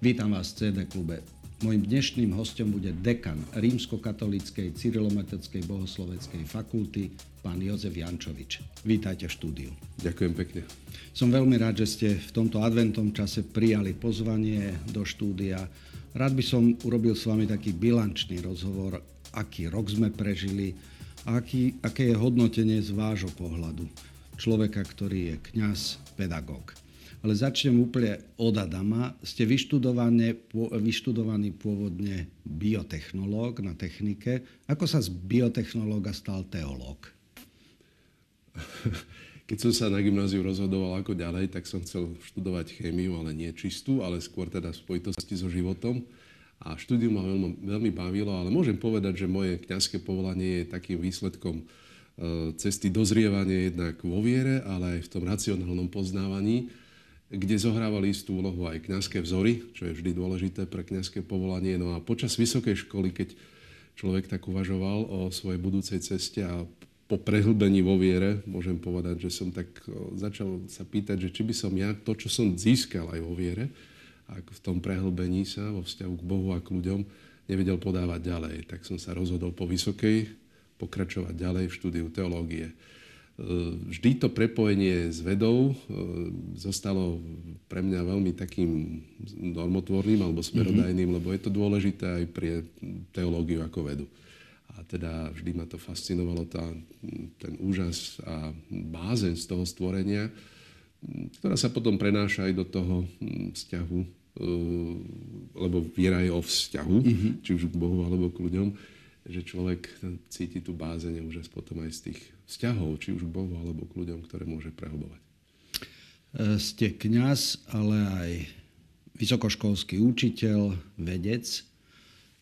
Vítam vás v CD klube. Mojím dnešným hostom bude dekan Rímskokatolíckej Cyrilometeckej bohosloveckej fakulty, pán Jozef Jančovič. Vítajte v štúdiu. Ďakujem pekne. Som veľmi rád, že ste v tomto adventom čase prijali pozvanie do štúdia. Rád by som urobil s vami taký bilančný rozhovor, aký rok sme prežili a aký, aké je hodnotenie z vášho pohľadu. Človeka, ktorý je kňaz, pedagóg ale začnem úplne od Adama. Ste vyštudovaný pôvodne biotechnológ na technike. Ako sa z biotechnológa stal teológ? Keď som sa na gymnáziu rozhodoval ako ďalej, tak som chcel študovať chémiu, ale nie čistú, ale skôr teda v spojitosti so životom. A štúdium ma veľmi, veľmi bavilo, ale môžem povedať, že moje kňazské povolanie je takým výsledkom e, cesty dozrievania jednak vo viere, ale aj v tom racionálnom poznávaní kde zohrávali istú úlohu aj kňazské vzory, čo je vždy dôležité pre kňazské povolanie. No a počas vysokej školy, keď človek tak uvažoval o svojej budúcej ceste a po prehlbení vo viere, môžem povedať, že som tak začal sa pýtať, že či by som ja to, čo som získal aj vo viere, a v tom prehlbení sa vo vzťahu k Bohu a k ľuďom, nevedel podávať ďalej. Tak som sa rozhodol po vysokej pokračovať ďalej v štúdiu teológie. Vždy to prepojenie s vedou e, zostalo pre mňa veľmi takým normotvorným alebo smerodajným, mm-hmm. lebo je to dôležité aj pre teológiu ako vedu. A teda vždy ma to fascinovalo, tá, ten úžas a bázeň z toho stvorenia, ktorá sa potom prenáša aj do toho vzťahu, e, lebo viera je o vzťahu, mm-hmm. či už k Bohu alebo k ľuďom že človek cíti tú bázeň už potom aj z tých vzťahov, či už k Bohu alebo k ľuďom, ktoré môže prehlbovať. E, ste kňaz, ale aj vysokoškolský učiteľ, vedec.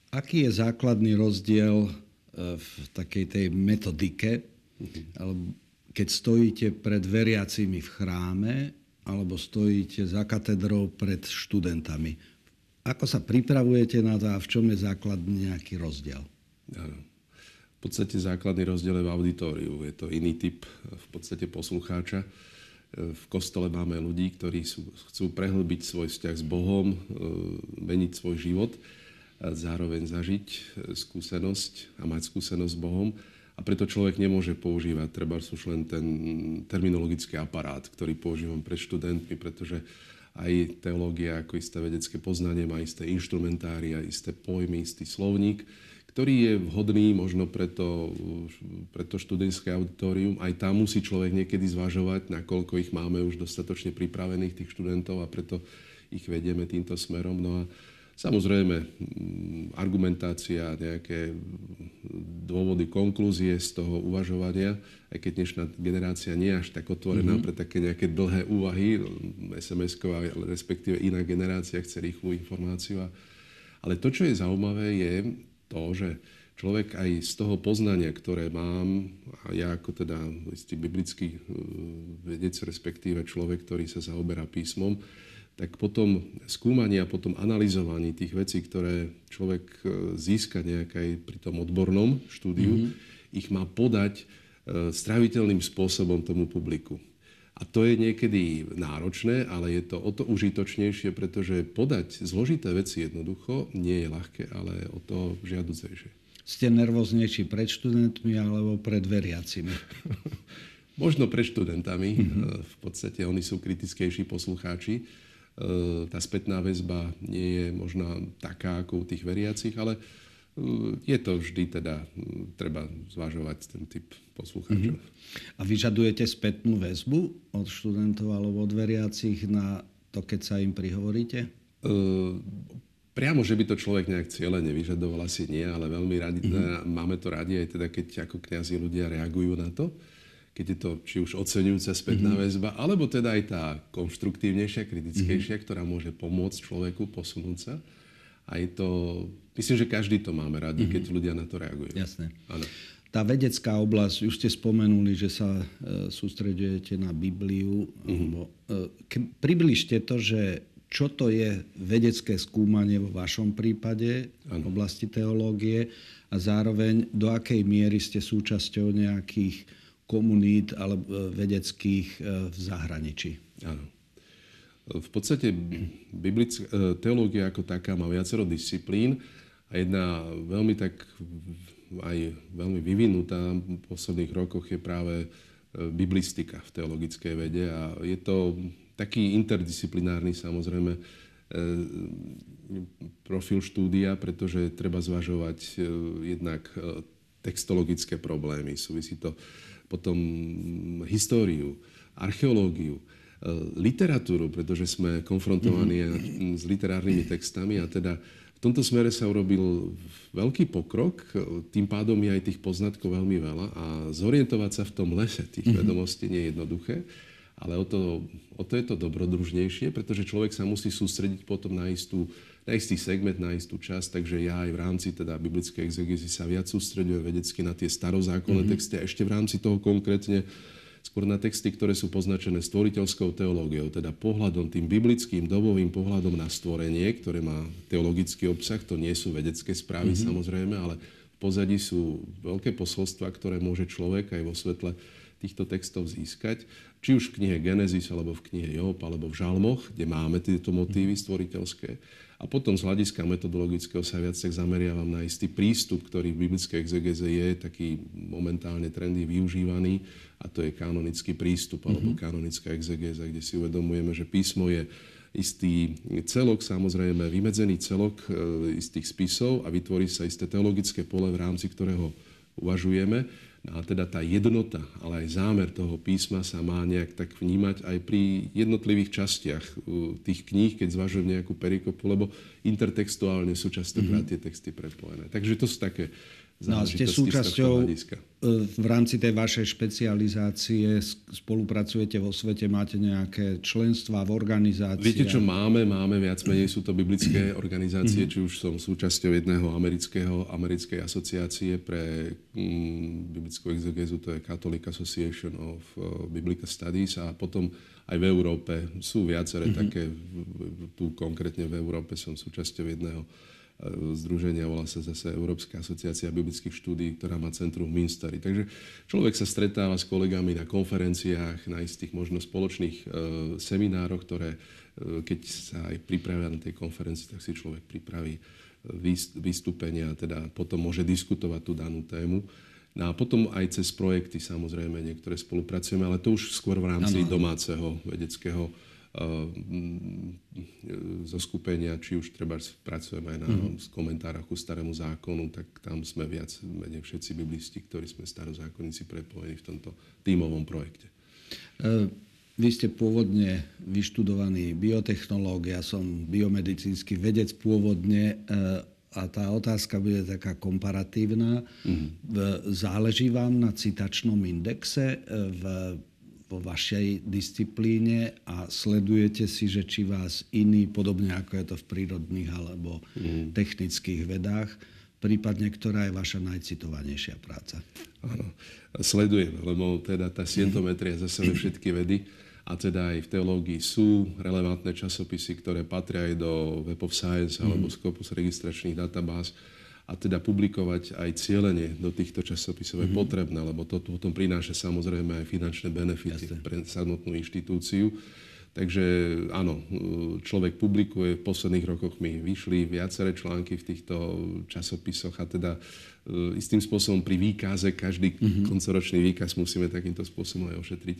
Aký je základný rozdiel e, v takej tej metodike, mhm. keď stojíte pred veriacimi v chráme alebo stojíte za katedrou pred študentami? Ako sa pripravujete na to a v čom je základný nejaký rozdiel? V podstate základný rozdiel je v auditóriu. Je to iný typ v podstate poslucháča. V kostole máme ľudí, ktorí sú, chcú prehlbiť svoj vzťah s Bohom, e, meniť svoj život, a zároveň zažiť e, skúsenosť a mať skúsenosť s Bohom. A preto človek nemôže používať treba už len ten terminologický aparát, ktorý používam pred študentmi, pretože aj teológia ako isté vedecké poznanie má isté inštrumentária, isté pojmy, istý slovník ktorý je vhodný možno pre to, pre to študentské auditorium. Aj tam musí človek niekedy zvažovať, nakoľko ich máme už dostatočne pripravených, tých študentov, a preto ich vedieme týmto smerom. No a samozrejme, argumentácia, nejaké dôvody, konklúzie z toho uvažovania, aj keď dnešná generácia nie je až tak otvorená mm-hmm. pre také nejaké dlhé úvahy, SMS-ková, respektíve iná generácia chce rýchlu informáciu. Ale to, čo je zaujímavé, je, to, že človek aj z toho poznania, ktoré mám, a ja ako teda istý biblický e, vedec, respektíve človek, ktorý sa zaoberá písmom, tak potom skúmanie a potom analyzovanie tých vecí, ktoré človek e, získa nejakej pri tom odbornom štúdiu, mm-hmm. ich má podať e, straviteľným spôsobom tomu publiku. A to je niekedy náročné, ale je to o to užitočnejšie, pretože podať zložité veci jednoducho nie je ľahké, ale o to žiaducejšie. Ste nervóznejší pred študentmi alebo pred veriacimi? Možno pred študentami. Mm-hmm. V podstate oni sú kritickejší poslucháči. E, tá spätná väzba nie je možná taká ako u tých veriacich, ale je to vždy teda, treba zvažovať ten typ poslucháčov. Mm-hmm. A vyžadujete spätnú väzbu od študentov alebo od veriacich na to, keď sa im prihovoríte? Uh, priamo, že by to človek nejak cieľe nevyžadoval, asi nie, ale veľmi radi, mm-hmm. máme to radi aj teda, keď ako kňazi ľudia reagujú na to keď je to či už oceňujúca spätná mm-hmm. väzba, alebo teda aj tá konštruktívnejšia, kritickejšia, mm-hmm. ktorá môže pomôcť človeku posunúť sa. A je to Myslím, že každý to máme radi, mm-hmm. keď ľudia na to reagujú. Jasné. Áno. Tá vedecká oblasť, už ste spomenuli, že sa e, sústredujete na Bibliu. Mm-hmm. e, k, približte to, že čo to je vedecké skúmanie vo vašom prípade ano. v oblasti teológie a zároveň do akej miery ste súčasťou nejakých komunít alebo e, vedeckých e, v zahraničí. Áno. V podstate biblická, teológia ako taká má viacero disciplín a jedna veľmi tak aj veľmi vyvinutá v posledných rokoch je práve biblistika v teologickej vede a je to taký interdisciplinárny samozrejme profil štúdia, pretože treba zvažovať jednak textologické problémy, súvisí to potom históriu, archeológiu, literatúru, pretože sme konfrontovaní mm-hmm. s literárnymi textami a teda v tomto smere sa urobil veľký pokrok, tým pádom je aj tých poznatkov veľmi veľa a zorientovať sa v tom lese tých mm-hmm. vedomostí nie je jednoduché, ale o to, o to je to dobrodružnejšie, pretože človek sa musí sústrediť potom na istú na istý segment, na istú časť, takže ja aj v rámci teda biblickej exegezy sa viac sústredujem vedecky na tie starozákonné mm-hmm. texty a ešte v rámci toho konkrétne skôr na texty, ktoré sú poznačené stvoriteľskou teológiou, teda pohľadom, tým biblickým dobovým pohľadom na stvorenie, ktoré má teologický obsah. To nie sú vedecké správy mm-hmm. samozrejme, ale v pozadí sú veľké posolstva, ktoré môže človek aj vo svetle týchto textov získať. Či už v knihe Genesis, alebo v knihe Job, alebo v Žalmoch, kde máme tieto motívy stvoriteľské. A potom z hľadiska metodologického sa viac tak zameriavam na istý prístup, ktorý v biblickej exegeze je taký momentálne trendy využívaný a to je kanonický prístup alebo mm-hmm. kanonická exegéza, kde si uvedomujeme, že písmo je istý celok, samozrejme vymedzený celok e, istých spisov a vytvorí sa isté teologické pole, v rámci ktorého uvažujeme a teda tá jednota, ale aj zámer toho písma sa má nejak tak vnímať aj pri jednotlivých častiach tých kníh, keď zvažujem nejakú perikopu, lebo intertextuálne sú častokrát mm-hmm. tie texty prepojené. Takže to sú také No, ste súčasťou e, v rámci tej vašej špecializácie, spolupracujete vo svete, máte nejaké členstva v organizácii? Viete, čo máme? Máme viac menej, sú to biblické organizácie, či už som súčasťou jedného amerického, americkej asociácie pre mm, biblickú exegézu, to je Catholic Association of uh, Biblical Studies a potom aj v Európe sú viaceré mm-hmm. také, tu konkrétne v Európe som súčasťou jedného združenia, volá sa zase Európska asociácia biblických štúdí, ktorá má centrum v Minsteri. Takže človek sa stretáva s kolegami na konferenciách, na istých možno spoločných e, seminároch, ktoré e, keď sa aj pripravia na tej konferencii, tak si človek pripraví e, vystúpenia, teda potom môže diskutovať tú danú tému. No a potom aj cez projekty samozrejme niektoré spolupracujeme, ale to už skôr v rámci ano. domáceho vedeckého zo skupenia, či už treba pracujeme aj na mm-hmm. komentároch ku starému zákonu, tak tam sme viac menej všetci biblisti, ktorí sme starozákonníci prepojení v tomto tímovom projekte. Vy ste pôvodne vyštudovaný biotechnológ, ja som biomedicínsky vedec pôvodne a tá otázka bude taká komparatívna. Mm-hmm. Záleží vám na citačnom indexe v vo vašej disciplíne a sledujete si, že či vás iný, podobne ako je to v prírodných alebo mm. technických vedách, prípadne ktorá je vaša najcitovanejšia práca? Áno, sledujem, lebo teda tá scientometria zase všetky vedy a teda aj v teológii sú relevantné časopisy, ktoré patria aj do Web of Science alebo Scopus registračných databáz a teda publikovať aj cieľenie do týchto časopisov je mm-hmm. potrebné, lebo to potom prináša samozrejme aj finančné benefity Jasne. pre samotnú inštitúciu. Takže áno, človek publikuje, v posledných rokoch mi vyšli viaceré články v týchto časopisoch a teda e, istým spôsobom pri výkaze, každý mm-hmm. koncoročný výkaz musíme takýmto spôsobom aj ošetriť.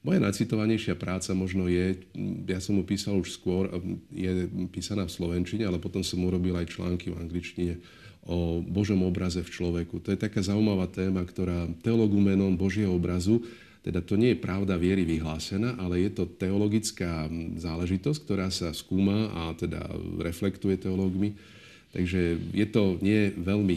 Moja najcitovanejšia práca možno je, ja som mu písal už skôr, je písaná v Slovenčine, ale potom som urobil aj články v angličtine o Božom obraze v človeku. To je taká zaujímavá téma, ktorá teologumenom Božieho obrazu, teda to nie je pravda viery vyhlásená, ale je to teologická záležitosť, ktorá sa skúma a teda reflektuje teológmi. Takže je to nie veľmi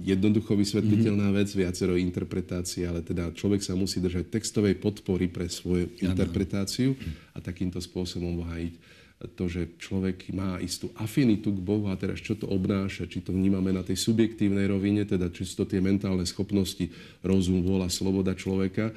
jednoducho vysvetliteľná mm-hmm. vec, viacero interpretácií, ale teda človek sa musí držať textovej podpory pre svoju interpretáciu a takýmto spôsobom hájiť to, že človek má istú afinitu k Bohu a teraz čo to obnáša, či to vnímame na tej subjektívnej rovine, teda či sú to tie mentálne schopnosti, rozum, vôľa, sloboda človeka,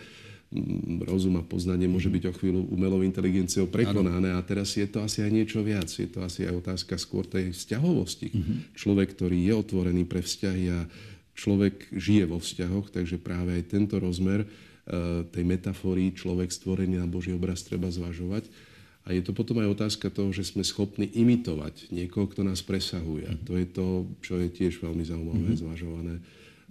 mm, rozum a poznanie môže byť o chvíľu umelou inteligenciou prekonané a teraz je to asi aj niečo viac. Je to asi aj otázka skôr tej vzťahovosti. Mm-hmm. Človek, ktorý je otvorený pre vzťahy a človek žije vo vzťahoch, takže práve aj tento rozmer uh, tej metafory človek stvorený na Boží obraz treba zvažovať. A je to potom aj otázka toho, že sme schopní imitovať niekoho, kto nás presahuje. A to je to, čo je tiež veľmi zaujímavé, mm-hmm. zvažované.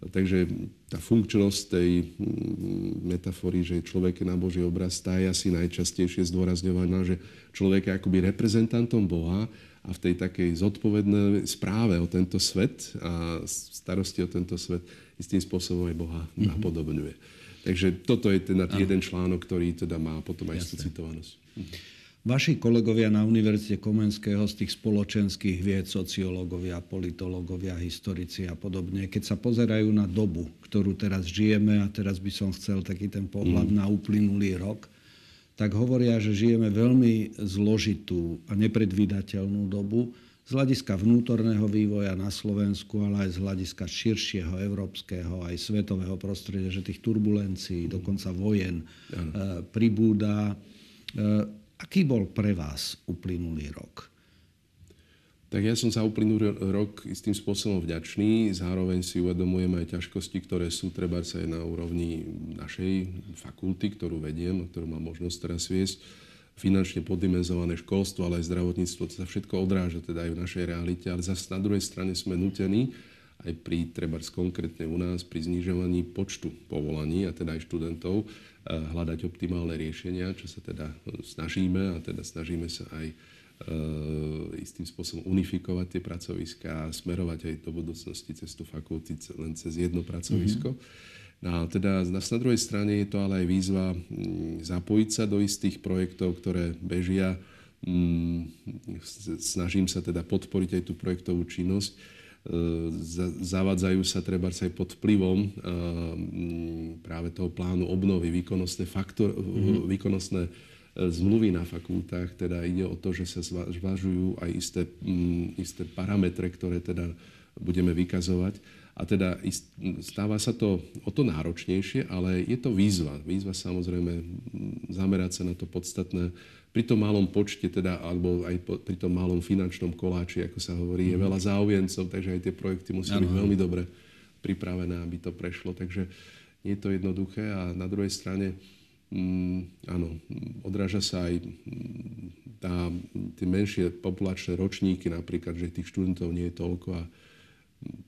Takže tá funkčnosť tej mm, metafory, že človek je na Boží obraz, tá je asi najčastejšie zdôrazňovaná, že človek je akoby reprezentantom Boha a v tej takej zodpovednej správe o tento svet a starosti o tento svet istým spôsobom aj Boha mm-hmm. napodobňuje. Takže toto je teda jeden článok, ktorý teda má potom aj istú citovanosť. Vaši kolegovia na Univerzite Komenského z tých spoločenských vied, sociológovia, politológovia, historici a podobne, keď sa pozerajú na dobu, ktorú teraz žijeme, a teraz by som chcel taký ten pohľad mm. na uplynulý rok, tak hovoria, že žijeme veľmi zložitú a nepredvídateľnú dobu z hľadiska vnútorného vývoja na Slovensku, ale aj z hľadiska širšieho európskeho aj svetového prostredia, že tých turbulencií, dokonca vojen ano. pribúda. Aký bol pre vás uplynulý rok? Tak ja som za uplynulý rok istým spôsobom vďačný. Zároveň si uvedomujem aj ťažkosti, ktoré sú treba aj na úrovni našej fakulty, ktorú vediem, ktorú mám možnosť teraz viesť. Finančne poddimenzované školstvo, ale aj zdravotníctvo, to sa všetko odráža teda aj v našej realite. Ale zase na druhej strane sme nutení aj pri, treba konkrétne u nás, pri znižovaní počtu povolaní a teda aj študentov, hľadať optimálne riešenia, čo sa teda snažíme a teda snažíme sa aj E, istým spôsobom unifikovať tie pracoviská a smerovať aj do budúcnosti cez tú fakulty len cez jedno pracovisko. Mm-hmm. No a teda na, na druhej strane je to ale aj výzva mm, zapojiť sa do istých projektov, ktoré bežia. Mm, snažím sa teda podporiť aj tú projektovú činnosť. E, zavadzajú sa treba aj pod vplyvom mm, práve toho plánu obnovy, výkonnostné, faktor, mm-hmm. výkonnostné zmluvy na fakultách, teda ide o to, že sa zvažujú aj isté, isté parametre, ktoré teda budeme vykazovať. A teda stáva sa to o to náročnejšie, ale je to výzva. Výzva samozrejme zamerať sa na to podstatné. Pri tom malom počte, teda, alebo aj pri tom malom finančnom koláči, ako sa hovorí, je mhm. veľa záujemcov, takže aj tie projekty musí byť veľmi dobre pripravené, aby to prešlo. Takže nie je to jednoduché. A na druhej strane Mm, áno, odráža sa aj mm, tá, tie menšie populačné ročníky, napríklad, že tých študentov nie je toľko a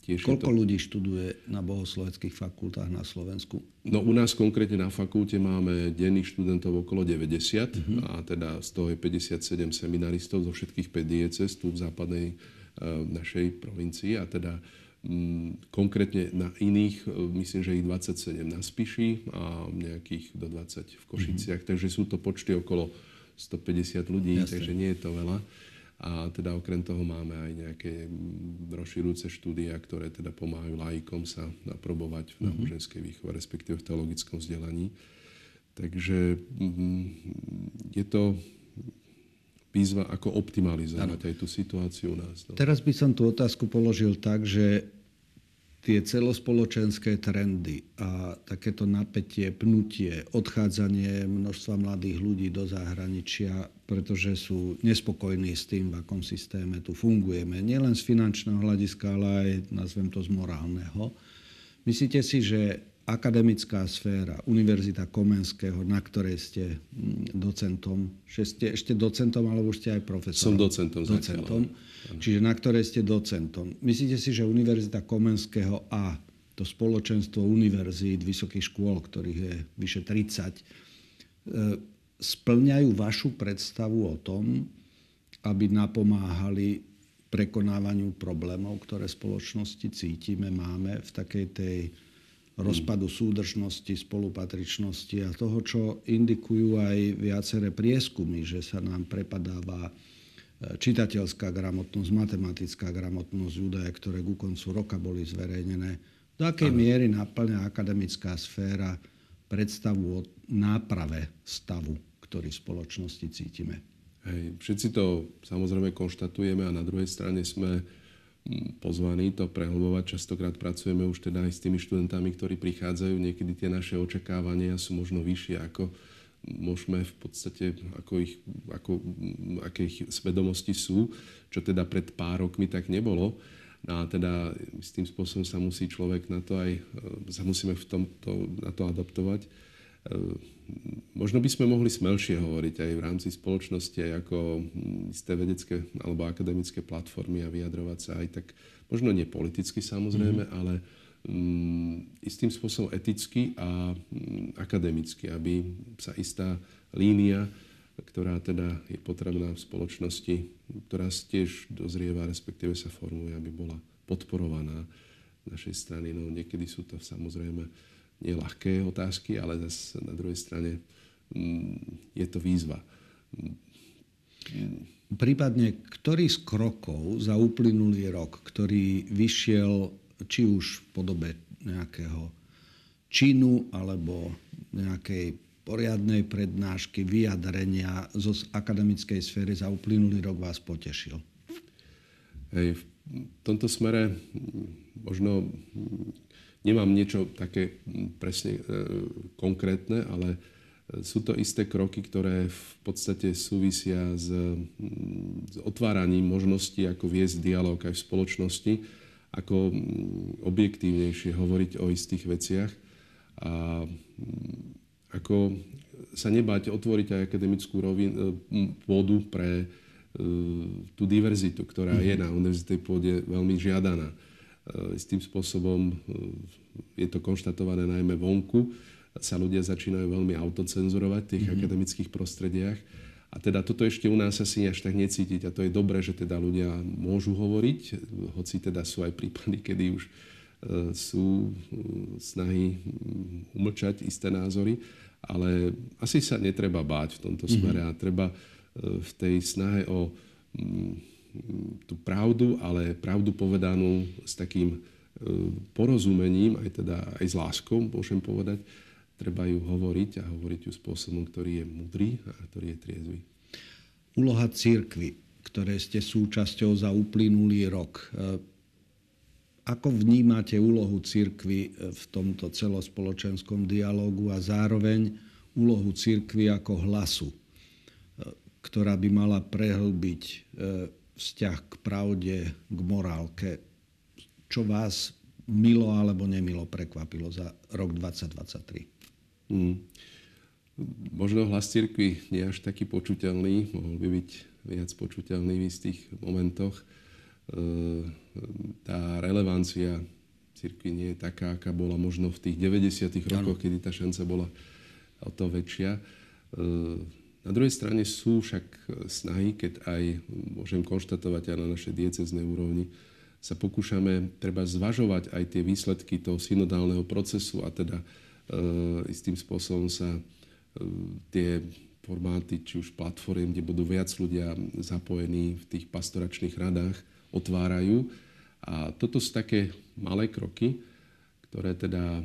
tiež Koľko to... ľudí študuje na bohosloveckých fakultách na Slovensku? No u nás konkrétne na fakulte máme denných študentov okolo 90 uh-huh. Mhm. a teda z toho je 57 seminaristov zo všetkých 5 diecez tu v západnej uh, našej provincii a teda Mm, konkrétne na iných, e, myslím, že ich 27 na Spiši a nejakých do 20 v Košiciach. Mm-hmm. Takže sú to počty okolo 150 ľudí, Jasne. takže nie je to veľa. A teda okrem toho máme aj nejaké mm, rozširujúce štúdia, ktoré teda pomáhajú laikom sa aprobovať v mhm. náboženskej výchove, respektíve v teologickom vzdelaní. Takže mm, je to výzva, ako optimalizovať ano. aj tú situáciu u nás. No. Teraz by som tú otázku položil tak, že tie celospoločenské trendy a takéto napätie, pnutie, odchádzanie množstva mladých ľudí do zahraničia, pretože sú nespokojní s tým, v akom systéme tu fungujeme. Nielen z finančného hľadiska, ale aj, nazvem to, z morálneho. Myslíte si, že akademická sféra, Univerzita Komenského, na ktorej ste mm, docentom, že ste ešte docentom, alebo ste aj profesorom? Som docentom. docentom čiže na ktorej ste docentom. Myslíte si, že Univerzita Komenského a to spoločenstvo univerzít, vysokých škôl, ktorých je vyše 30, e, splňajú vašu predstavu o tom, aby napomáhali prekonávaniu problémov, ktoré spoločnosti cítime, máme v takej tej rozpadu súdržnosti, spolupatričnosti a toho, čo indikujú aj viaceré prieskumy, že sa nám prepadáva e, čitateľská gramotnosť, matematická gramotnosť, údaje, ktoré ku koncu roka boli zverejnené. Do akej ano. miery naplňa akademická sféra predstavu o náprave stavu, ktorý v spoločnosti cítime? Hej, všetci to samozrejme konštatujeme a na druhej strane sme pozvaní to prehlbovať. Častokrát pracujeme už teda aj s tými študentami, ktorí prichádzajú. Niekedy tie naše očakávania sú možno vyššie, ako môžeme v podstate, ako ich, ako, aké ich svedomosti sú, čo teda pred pár rokmi tak nebolo. No a teda s tým spôsobom sa musí človek na to aj, sa musíme v tomto, na to adaptovať. Možno by sme mohli smelšie hovoriť aj v rámci spoločnosti, aj ako hm, isté vedecké alebo akademické platformy a vyjadrovať sa aj tak, možno nie politicky samozrejme, mm-hmm. ale um, istým spôsobom eticky a um, akademicky, aby sa istá línia, ktorá teda je potrebná v spoločnosti, ktorá tiež dozrieva, respektíve sa formuje, aby bola podporovaná z našej strany. No niekedy sú to samozrejme nie ľahké otázky, ale zase na druhej strane mm, je to výzva. Prípadne, ktorý z krokov za uplynulý rok, ktorý vyšiel či už v podobe nejakého činu alebo nejakej poriadnej prednášky, vyjadrenia zo akademickej sféry za uplynulý rok vás potešil? Hej, v tomto smere možno Nemám niečo také presne e, konkrétne, ale sú to isté kroky, ktoré v podstate súvisia s, s otváraním možností, ako viesť dialog aj v spoločnosti, ako objektívnejšie hovoriť o istých veciach a ako sa nebáť otvoriť aj akademickú rovin, e, pôdu pre e, tú diverzitu, ktorá je na univerzitej pôde veľmi žiadaná tým spôsobom je to konštatované najmä vonku, sa ľudia začínajú veľmi autocenzurovať v tých mm-hmm. akademických prostrediach. A teda toto ešte u nás asi až tak necítiť. A to je dobré, že teda ľudia môžu hovoriť, hoci teda sú aj prípady, kedy už sú snahy umlčať isté názory. Ale asi sa netreba báť v tomto smere a treba v tej snahe o tú pravdu, ale pravdu povedanú s takým e, porozumením, aj teda aj s láskou, môžem povedať, treba ju hovoriť a hovoriť ju spôsobom, ktorý je mudrý a ktorý je triezvy. Úloha církvy, ktoré ste súčasťou za uplynulý rok. E, ako vnímate úlohu církvy e, v tomto celospoločenskom dialogu a zároveň úlohu církvy ako hlasu, ktorá by mala prehlbiť vzťah k pravde, k morálke. Čo vás milo alebo nemilo prekvapilo za rok 2023? Hmm. Možno hlas cirkvi nie je až taký počuteľný, mohol by byť viac počuteľný v istých momentoch. E, tá relevancia cirkvi nie je taká, aká bola možno v tých 90. rokoch, kedy tá šanca bola o to väčšia. E, na druhej strane sú však snahy, keď aj môžem konštatovať aj na našej dieceznej úrovni, sa pokúšame treba zvažovať aj tie výsledky toho synodálneho procesu a teda e, istým spôsobom sa e, tie formáty, či už platform, kde budú viac ľudia zapojení v tých pastoračných radách, otvárajú. A toto sú také malé kroky, ktoré teda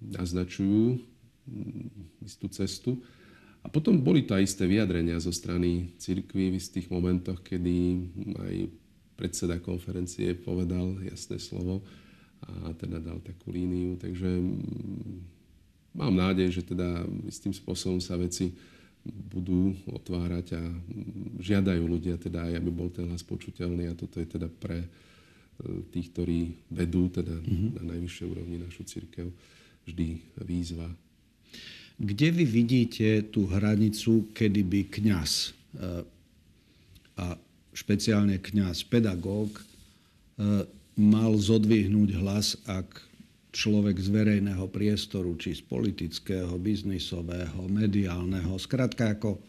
naznačujú istú cestu. A potom boli aj isté vyjadrenia zo strany cirkvy v istých momentoch, kedy aj predseda konferencie povedal jasné slovo a teda dal takú líniu. Takže mm, mám nádej, že teda istým spôsobom sa veci budú otvárať a mm, žiadajú ľudia teda aj, aby bol ten hlas počuteľný a toto je teda pre e, tých, ktorí vedú teda mm-hmm. na najvyššej úrovni našu církev vždy výzva kde vy vidíte tú hranicu, kedy by kňaz e, a špeciálne kňaz, pedagóg, e, mal zodvihnúť hlas, ak človek z verejného priestoru, či z politického, biznisového, mediálneho, skrátka ako e,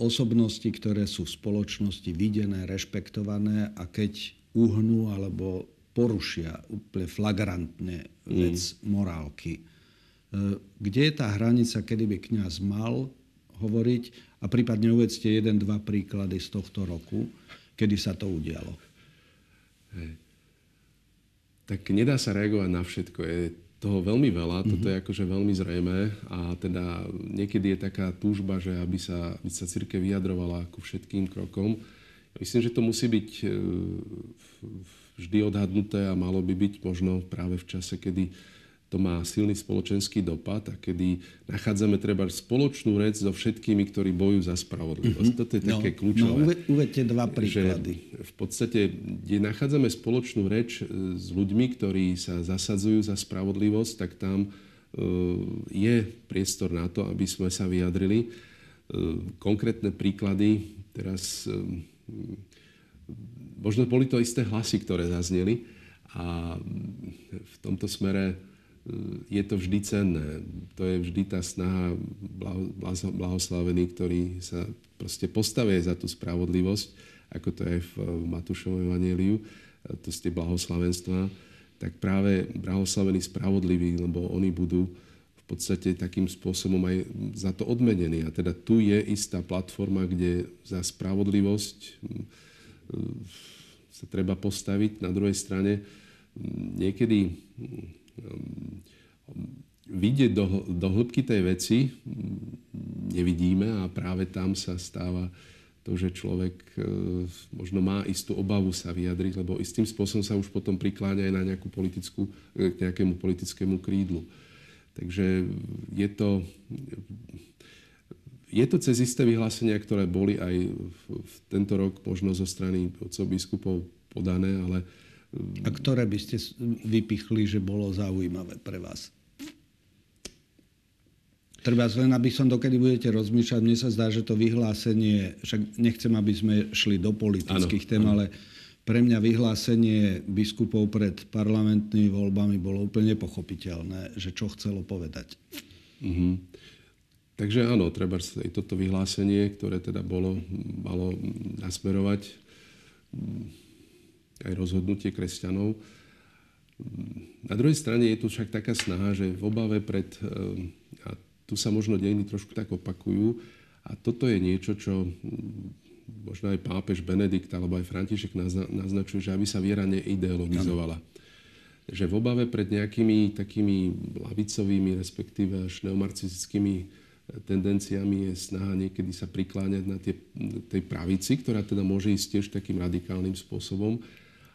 osobnosti, ktoré sú v spoločnosti videné, rešpektované a keď uhnú alebo porušia úplne flagrantne vec mm. morálky, kde je tá hranica, kedy by kňaz mal hovoriť a prípadne uvedzte jeden, dva príklady z tohto roku, kedy sa to udialo. Hej. Tak nedá sa reagovať na všetko. Je toho veľmi veľa, toto je akože veľmi zrejme a teda niekedy je taká túžba, že aby sa, aby sa církev vyjadrovala ku všetkým krokom. Myslím, že to musí byť e, vždy odhadnuté a malo by byť možno práve v čase, kedy to má silný spoločenský dopad a kedy nachádzame treba spoločnú reč so všetkými, ktorí bojujú za spravodlivosť. Mm-hmm. Toto je také no, kľúčové. No, uvedte dva príklady. V podstate, kde nachádzame spoločnú reč e, s ľuďmi, ktorí sa zasadzujú za spravodlivosť, tak tam je priestor na to, aby sme sa vyjadrili. Konkrétne príklady, teraz možno boli to isté hlasy, ktoré zazneli a v tomto smere je to vždy cenné. To je vždy tá snaha blahoslavení, ktorí sa proste postavia za tú spravodlivosť, ako to je v Matúšovom evaníliu, to ste blahoslavenstva, tak práve blahoslavení spravodliví, lebo oni budú v podstate takým spôsobom aj za to odmenení. A teda tu je istá platforma, kde za spravodlivosť sa treba postaviť. Na druhej strane niekedy vidieť do, do hĺbky tej veci nevidíme a práve tam sa stáva to, že človek e, možno má istú obavu sa vyjadriť, lebo istým spôsobom sa už potom prikláňa aj na nejakú politickú, e, k nejakému politickému krídlu. Takže je to, je to cez isté vyhlásenia, ktoré boli aj v tento rok možno zo strany otcov biskupov podané, ale a ktoré by ste vypichli, že bolo zaujímavé pre vás? Treba len, aby som dokedy budete rozmýšľať, mne sa zdá, že to vyhlásenie, však nechcem, aby sme šli do politických tém, ale pre mňa vyhlásenie biskupov pred parlamentnými voľbami bolo úplne pochopiteľné, že čo chcelo povedať. Mm-hmm. Takže áno, treba aj toto vyhlásenie, ktoré teda bolo, malo nasmerovať aj rozhodnutie kresťanov. Na druhej strane je tu však taká snaha, že v obave pred, eh, a tu sa možno dejiny trošku tak opakujú, a toto je niečo, čo hm, možno aj pápež Benedikt alebo aj František naznačuje, že aby sa viera neideologizovala. Že v obave pred nejakými takými lavicovými, respektíve až neomarcistickými eh, tendenciami je snaha niekedy sa prikláňať na tie, tej pravici, ktorá teda môže ísť tiež takým radikálnym spôsobom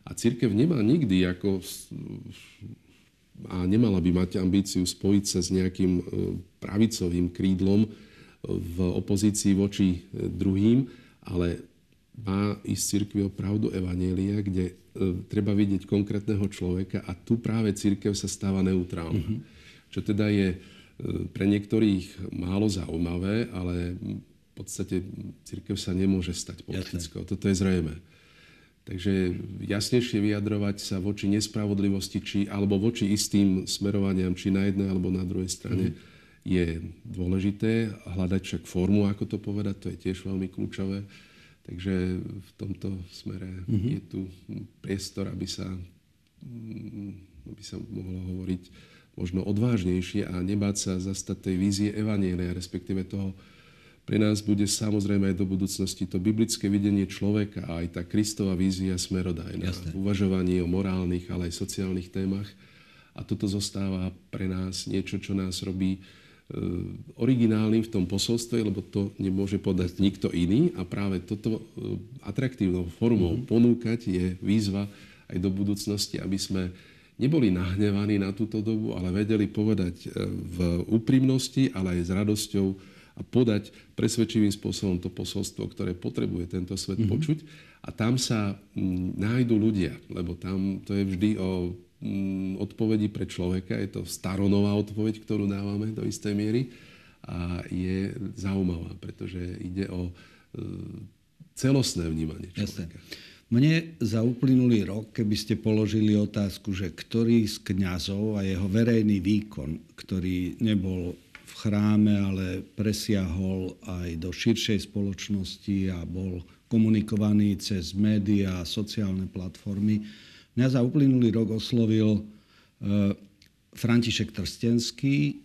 a církev nemá nikdy ako a nemala by mať ambíciu spojiť sa s nejakým e, pravicovým krídlom e, v opozícii voči e, druhým, ale má ísť církvi o pravdu Evanielia, kde treba vidieť konkrétneho človeka a tu práve církev sa stáva neutrálna. Mm-hmm. Čo teda je pre niektorých málo zaujímavé, ale v podstate církev sa nemôže stať politickou. Jasne. Toto je zrejme. Takže jasnejšie vyjadrovať sa voči nespravodlivosti či, alebo voči istým smerovaniam, či na jednej alebo na druhej strane, mm. je dôležité. Hľadať však formu, ako to povedať, to je tiež veľmi kľúčové. Takže v tomto smere mm-hmm. je tu priestor, aby sa, mm, aby sa mohlo hovoriť možno odvážnejšie a nebáť sa zastať tej vízie evanielia, respektíve toho, pre nás bude samozrejme aj do budúcnosti to biblické videnie človeka a aj tá Kristová vízia smerodajná. Jasne. Uvažovanie o morálnych, ale aj sociálnych témach. A toto zostáva pre nás niečo, čo nás robí e, originálnym v tom posolstve, lebo to nemôže podať nikto iný a práve toto e, atraktívnou formou mm-hmm. ponúkať je výzva aj do budúcnosti, aby sme neboli nahnevaní na túto dobu, ale vedeli povedať e, v úprimnosti, ale aj s radosťou a podať presvedčivým spôsobom to posolstvo, ktoré potrebuje tento svet mm-hmm. počuť. A tam sa m, nájdú ľudia, lebo tam to je vždy o m, odpovedi pre človeka. Je to staronová odpoveď, ktorú dávame do istej miery a je zaujímavá, pretože ide o e, celostné vnímanie človeka. Jasne. Mne za uplynulý rok, keby ste položili otázku, že ktorý z kňazov a jeho verejný výkon, ktorý nebol chráme, ale presiahol aj do širšej spoločnosti a bol komunikovaný cez médiá a sociálne platformy. Mňa za uplynulý rok oslovil e, František Trstenský, e,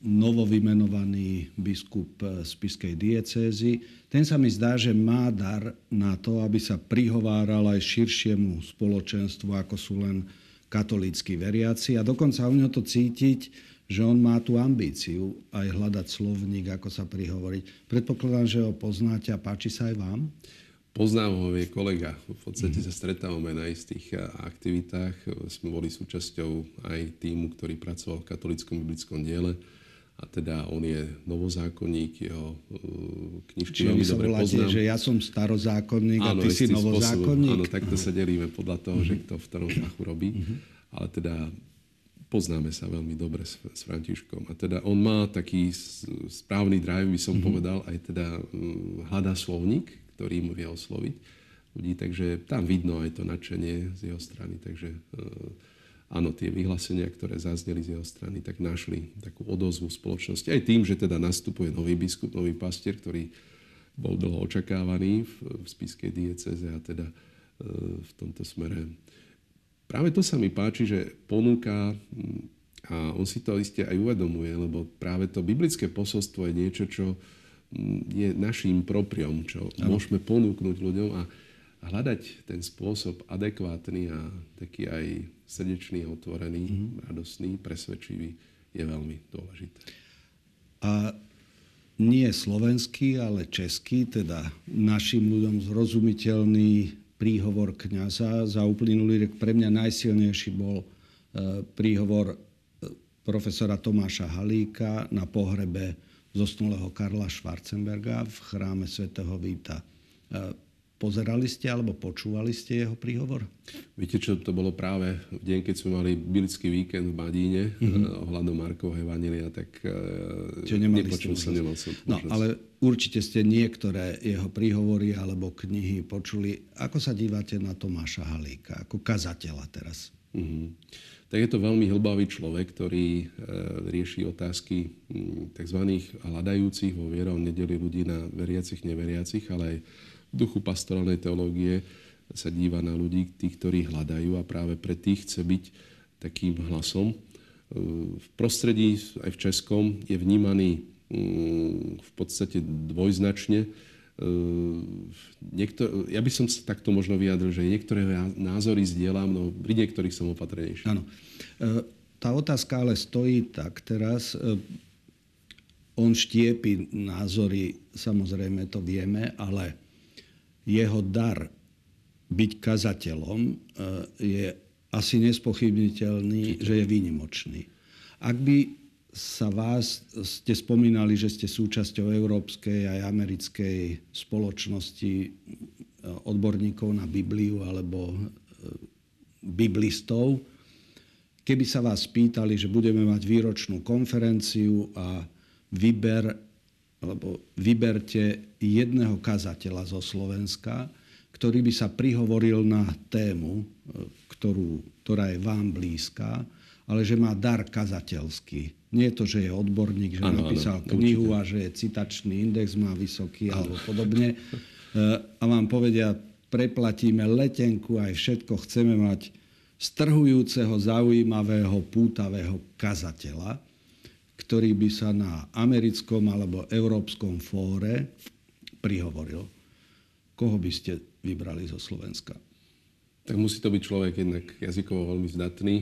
novovymenovaný biskup Spiskej diecézy. Ten sa mi zdá, že má dar na to, aby sa prihováral aj širšiemu spoločenstvu, ako sú len katolícky veriaci. A dokonca u neho to cítiť, že on má tú ambíciu aj hľadať slovník, ako sa prihovoriť. Predpokladám, že ho poznáte a páči sa aj vám? Poznám ho, je kolega. V podstate mm-hmm. sa stretávame na istých eh, aktivitách. Sme boli súčasťou aj týmu, ktorý pracoval v katolickom biblickom diele. A teda on je novozákonník, jeho uh, knižky veľmi dobre poznám. že ja som starozákonník áno, a ty si novozákonník? Áno, takto sa delíme podľa toho, mm-hmm. že kto v ktorom fachu robí. Mm-hmm. Ale teda poznáme sa veľmi dobre s, s Františkom. A teda on má taký správny drive, by som mm-hmm. povedal, aj teda hm, hľadá slovník, ktorý mu vie osloviť ľudí, takže tam vidno aj to nadšenie z jeho strany. Takže eh, áno, tie vyhlásenia, ktoré zazneli z jeho strany, tak našli takú odozvu spoločnosti. Aj tým, že teda nastupuje nový biskup, nový pastier, ktorý bol dlho očakávaný v, v spiskej dieceze a teda eh, v tomto smere práve to sa mi páči, že ponúka, a on si to iste aj uvedomuje, lebo práve to biblické posolstvo je niečo, čo mm, je našim propriom, čo ano. môžeme ponúknuť ľuďom a hľadať ten spôsob adekvátny a taký aj srdečný, otvorený, mm-hmm. radostný, presvedčivý je veľmi dôležité. A nie slovenský, ale český, teda našim ľuďom zrozumiteľný príhovor kňaza. Za uplynulý rok pre mňa najsilnejší bol e, príhovor e, profesora Tomáša Halíka na pohrebe zosnulého Karla Schwarzenberga v chráme svätého Víta. Pozerali ste alebo počúvali ste jeho príhovor? Viete, čo to bolo práve v deň, keď sme mali biblický víkend v Badíne mm-hmm. ohľadom Markovho Evangelia, tak Čiže nepočul som, nemal som No, ale Určite ste niektoré jeho príhovory alebo knihy počuli. Ako sa dívate na Tomáša Halíka ako kazateľa teraz? Mm-hmm. Tak je to veľmi hlbavý človek, ktorý e, rieši otázky m, tzv. hľadajúcich vo viere. On nedelí ľudí na veriacich, neveriacich, ale aj v duchu pastorálnej teológie sa díva na ľudí, tých, ktorí hľadajú a práve pre tých chce byť takým hlasom. E, v prostredí aj v Českom je vnímaný Mm, v podstate dvojznačne. Ehm, niektor- ja by som sa takto možno vyjadril, že niektoré názory zdieľam, no pri niektorých som opatrnejší. Áno. Ehm, tá otázka ale stojí tak teraz. On štiepi názory, samozrejme to vieme, ale jeho dar byť kazateľom je asi nespochybniteľný, že je výnimočný. Ak by sa vás, ste spomínali, že ste súčasťou európskej aj americkej spoločnosti e, odborníkov na Bibliu alebo e, biblistov. Keby sa vás pýtali, že budeme mať výročnú konferenciu a vyber, alebo vyberte jedného kazateľa zo Slovenska, ktorý by sa prihovoril na tému, e, ktorú, ktorá je vám blízka, ale že má dar kazateľský nie je to, že je odborník, že ano, napísal ano, knihu určite. a že je citačný index má vysoký ano. alebo podobne. E, a vám povedia, preplatíme letenku, aj všetko chceme mať strhujúceho, zaujímavého, pútavého kazateľa, ktorý by sa na americkom alebo európskom fóre prihovoril. Koho by ste vybrali zo Slovenska? Tak musí to byť človek jednak jazykovo veľmi zdatný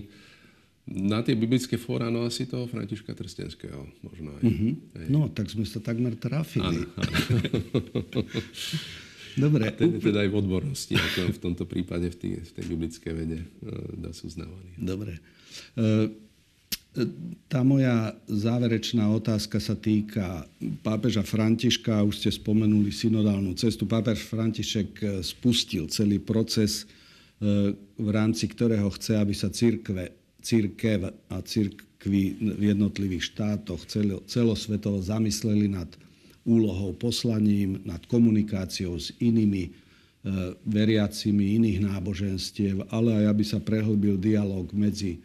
na tie biblické fóra, no asi toho Františka Trstenského možno aj. Mm-hmm. aj. No, tak sme sa takmer trafili. Áno, áno. Dobre. A ten je teda aj v odbornosti, ako v tomto prípade v, tý, v tej biblickej vede e, dá sú uznávaný. Dobre. E, tá moja záverečná otázka sa týka pápeža Františka. Už ste spomenuli synodálnu cestu. Pápež František e, spustil celý proces, v rámci ktorého chce, aby sa církve církev a církvy v jednotlivých štátoch celosvetovo zamysleli nad úlohou, poslaním, nad komunikáciou s inými e, veriacimi iných náboženstiev, ale aj aby sa prehlbil dialog medzi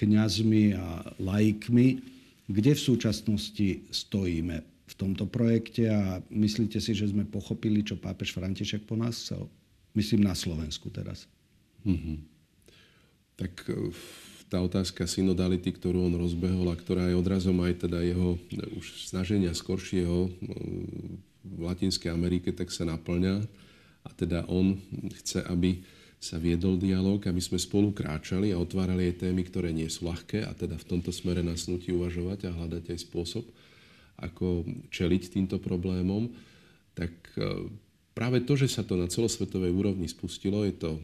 kňazmi a laikmi, kde v súčasnosti stojíme v tomto projekte a myslíte si, že sme pochopili, čo pápež František po nás chcel? Myslím na Slovensku teraz. Mm-hmm tak e, tá otázka synodality, ktorú on rozbehol a ktorá je odrazom aj teda jeho e, už snaženia skoršieho e, v Latinskej Amerike, tak sa naplňa. A teda on chce, aby sa viedol dialog, aby sme spolu kráčali a otvárali aj témy, ktoré nie sú ľahké a teda v tomto smere nás nutí uvažovať a hľadať aj spôsob, ako čeliť týmto problémom. Tak práve to, že sa to na celosvetovej úrovni spustilo, je to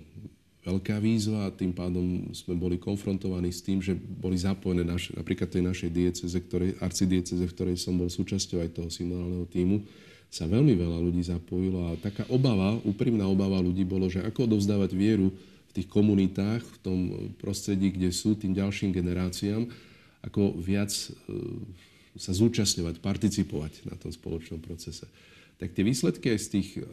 veľká výzva a tým pádom sme boli konfrontovaní s tým, že boli zapojené naš, napríklad tej našej dieceze, ktorej, arcidieceze, v ktorej som bol súčasťou aj toho synodálneho týmu, sa veľmi veľa ľudí zapojilo a taká obava, úprimná obava ľudí bolo, že ako odovzdávať vieru v tých komunitách, v tom prostredí, kde sú tým ďalším generáciám, ako viac e, sa zúčastňovať, participovať na tom spoločnom procese. Tak tie výsledky aj z tých, e,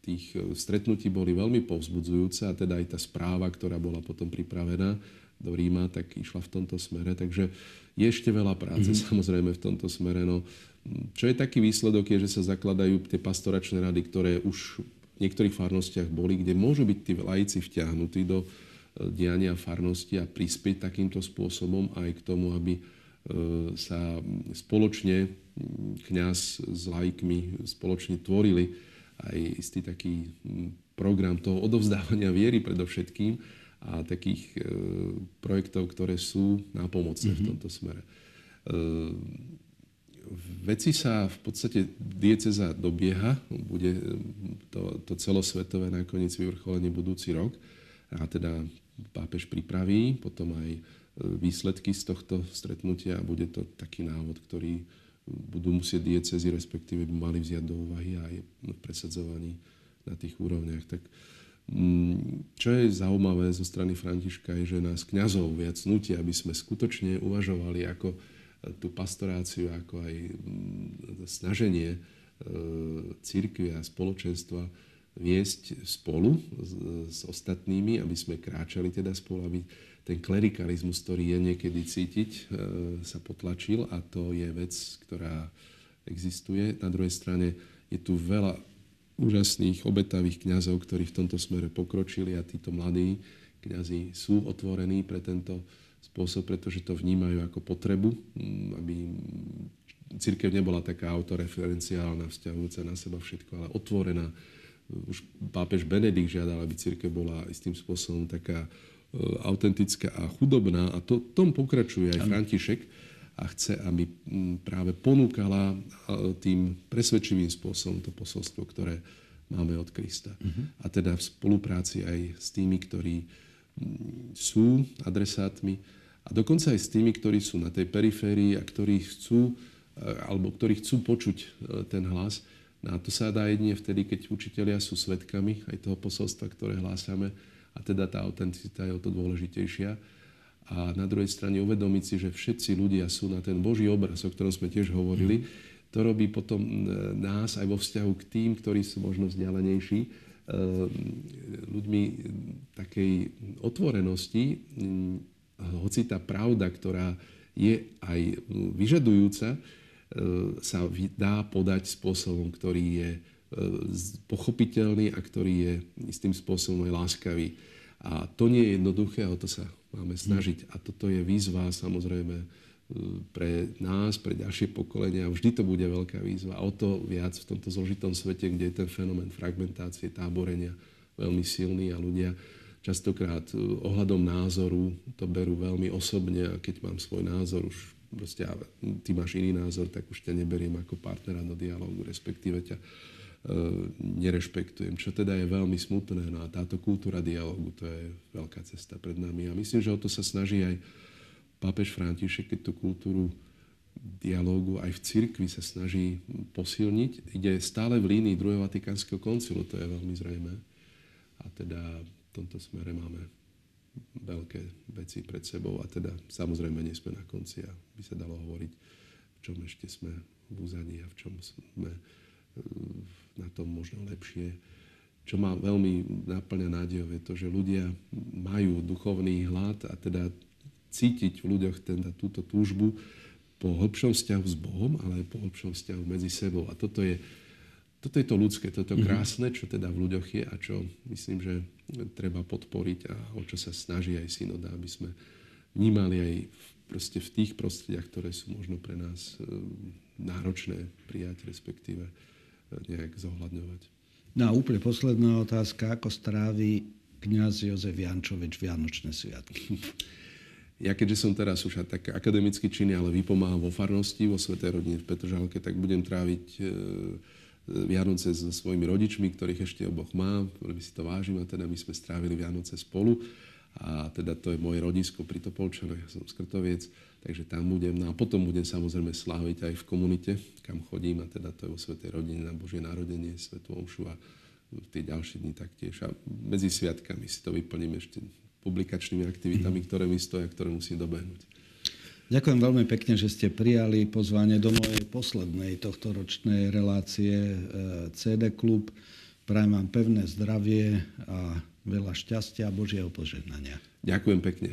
tých stretnutí boli veľmi povzbudzujúce a teda aj tá správa, ktorá bola potom pripravená do Ríma, tak išla v tomto smere. Takže je ešte veľa práce mm-hmm. samozrejme v tomto smere. No, čo je taký výsledok, je, že sa zakladajú tie pastoračné rady, ktoré už v niektorých farnostiach boli, kde môžu byť tí laici vťahnutí do e, diania farnosti a prispieť takýmto spôsobom aj k tomu, aby e, sa spoločne kňaz s laikmi spoločne tvorili aj istý taký program toho odovzdávania viery predovšetkým a takých e, projektov, ktoré sú nápomocné mm-hmm. v tomto smere veci sa v podstate dieceza dobieha, bude to, to celosvetové nakoniec vyvrcholenie budúci rok a teda pápež pripraví potom aj e, výsledky z tohto stretnutia a bude to taký návod, ktorý budú musieť diecezy, respektíve by mali vziať do úvahy aj v presadzovaní na tých úrovniach. Tak, čo je zaujímavé zo strany Františka je, že nás kňazov viac nutia, aby sme skutočne uvažovali ako tú pastoráciu, ako aj mm, snaženie e, církvy a spoločenstva viesť spolu s, s ostatnými, aby sme kráčali teda spolu, aby ten klerikalizmus, ktorý je niekedy cítiť, sa potlačil a to je vec, ktorá existuje. Na druhej strane je tu veľa úžasných, obetavých kňazov, ktorí v tomto smere pokročili a títo mladí kňazi sú otvorení pre tento spôsob, pretože to vnímajú ako potrebu, mm, aby církev nebola taká autoreferenciálna, vzťahujúca na seba všetko, ale otvorená. Už pápež Benedikt žiadal, aby církev bola istým spôsobom taká e, autentická a chudobná a to, tom pokračuje aj František a chce, aby mm, práve ponúkala tým presvedčivým spôsobom to posolstvo, ktoré máme od Krista. Uh-huh. A teda v spolupráci aj s tými, ktorí sú adresátmi a dokonca aj s tými, ktorí sú na tej periférii a ktorí chcú, eh, alebo ktorí chcú počuť eh, ten hlas. No a to sa dá jedine vtedy, keď učitelia sú svetkami aj toho posolstva, ktoré hlásame a teda tá autenticita je o to dôležitejšia. A na druhej strane uvedomiť si, že všetci ľudia sú na ten Boží obraz, o ktorom sme tiež hovorili, to robí potom eh, nás aj vo vzťahu k tým, ktorí sú možno vzdialenejší, ľuďmi takej otvorenosti, hm, hoci tá pravda, ktorá je aj vyžadujúca, sa dá podať spôsobom, ktorý je pochopiteľný a ktorý je istým spôsobom aj láskavý. A to nie je jednoduché, o to sa máme snažiť. A toto je výzva samozrejme pre nás, pre ďalšie pokolenia. Vždy to bude veľká výzva. A o to viac v tomto zložitom svete, kde je ten fenomén fragmentácie, táborenia veľmi silný a ľudia častokrát e, ohľadom názoru to berú veľmi osobne a keď mám svoj názor, už proste ty máš iný názor, tak už ťa neberiem ako partnera do dialogu, respektíve ťa e, nerešpektujem, čo teda je veľmi smutné. No a táto kultúra dialogu, to je veľká cesta pred nami. A myslím, že o to sa snaží aj pápež František, keď tú kultúru dialógu aj v cirkvi sa snaží posilniť. Ide stále v línii druhého Vatikánskeho koncilu, to je veľmi zrejme. A teda v tomto smere máme veľké veci pred sebou a teda samozrejme nie sme na konci a by sa dalo hovoriť, v čom ešte sme v úzaní a v čom sme eh, na tom možno lepšie. Čo ma veľmi náplňa nádejou je to, že ľudia majú duchovný hlad a teda cítiť v ľuďoch teda túto túžbu po hĺbšom vzťahu s Bohom, ale aj po hĺbšom vzťahu medzi sebou. A toto je, toto je to ľudské, toto mm-hmm. krásne, čo teda v ľuďoch je a čo myslím, že treba podporiť a o čo sa snaží aj synoda, aby sme vnímali aj v, proste v tých prostrediach, ktoré sú možno pre nás e, náročné prijať, respektíve nejak zohľadňovať. No a úplne posledná otázka. Ako strávi kňaz Jozef Jančovič Vianočné sviatky? ja keďže som teraz už tak akademicky činný, ale vypomáham vo farnosti, vo Svetej rodine v Petržalke, tak budem tráviť e, Vianoce so svojimi rodičmi, ktorých ešte oboch mám, veľmi si to vážim a teda my sme strávili Vianoce spolu a teda to je moje rodisko pri Topolčanoch, ja som skrtoviec, takže tam budem. No a potom budem samozrejme sláviť aj v komunite, kam chodím a teda to je vo Svetej rodine na Božie narodenie, Svetú Omšu a tie ďalšie dni taktiež. A medzi sviatkami si to vyplním ešte publikačnými aktivitami, ktoré mi stoja, ktoré musím dobehnúť. Ďakujem veľmi pekne, že ste prijali pozvanie do mojej poslednej tohto ročnej relácie e, CD Klub. Prajem vám pevné zdravie a veľa šťastia a Božieho požehnania. Ďakujem pekne.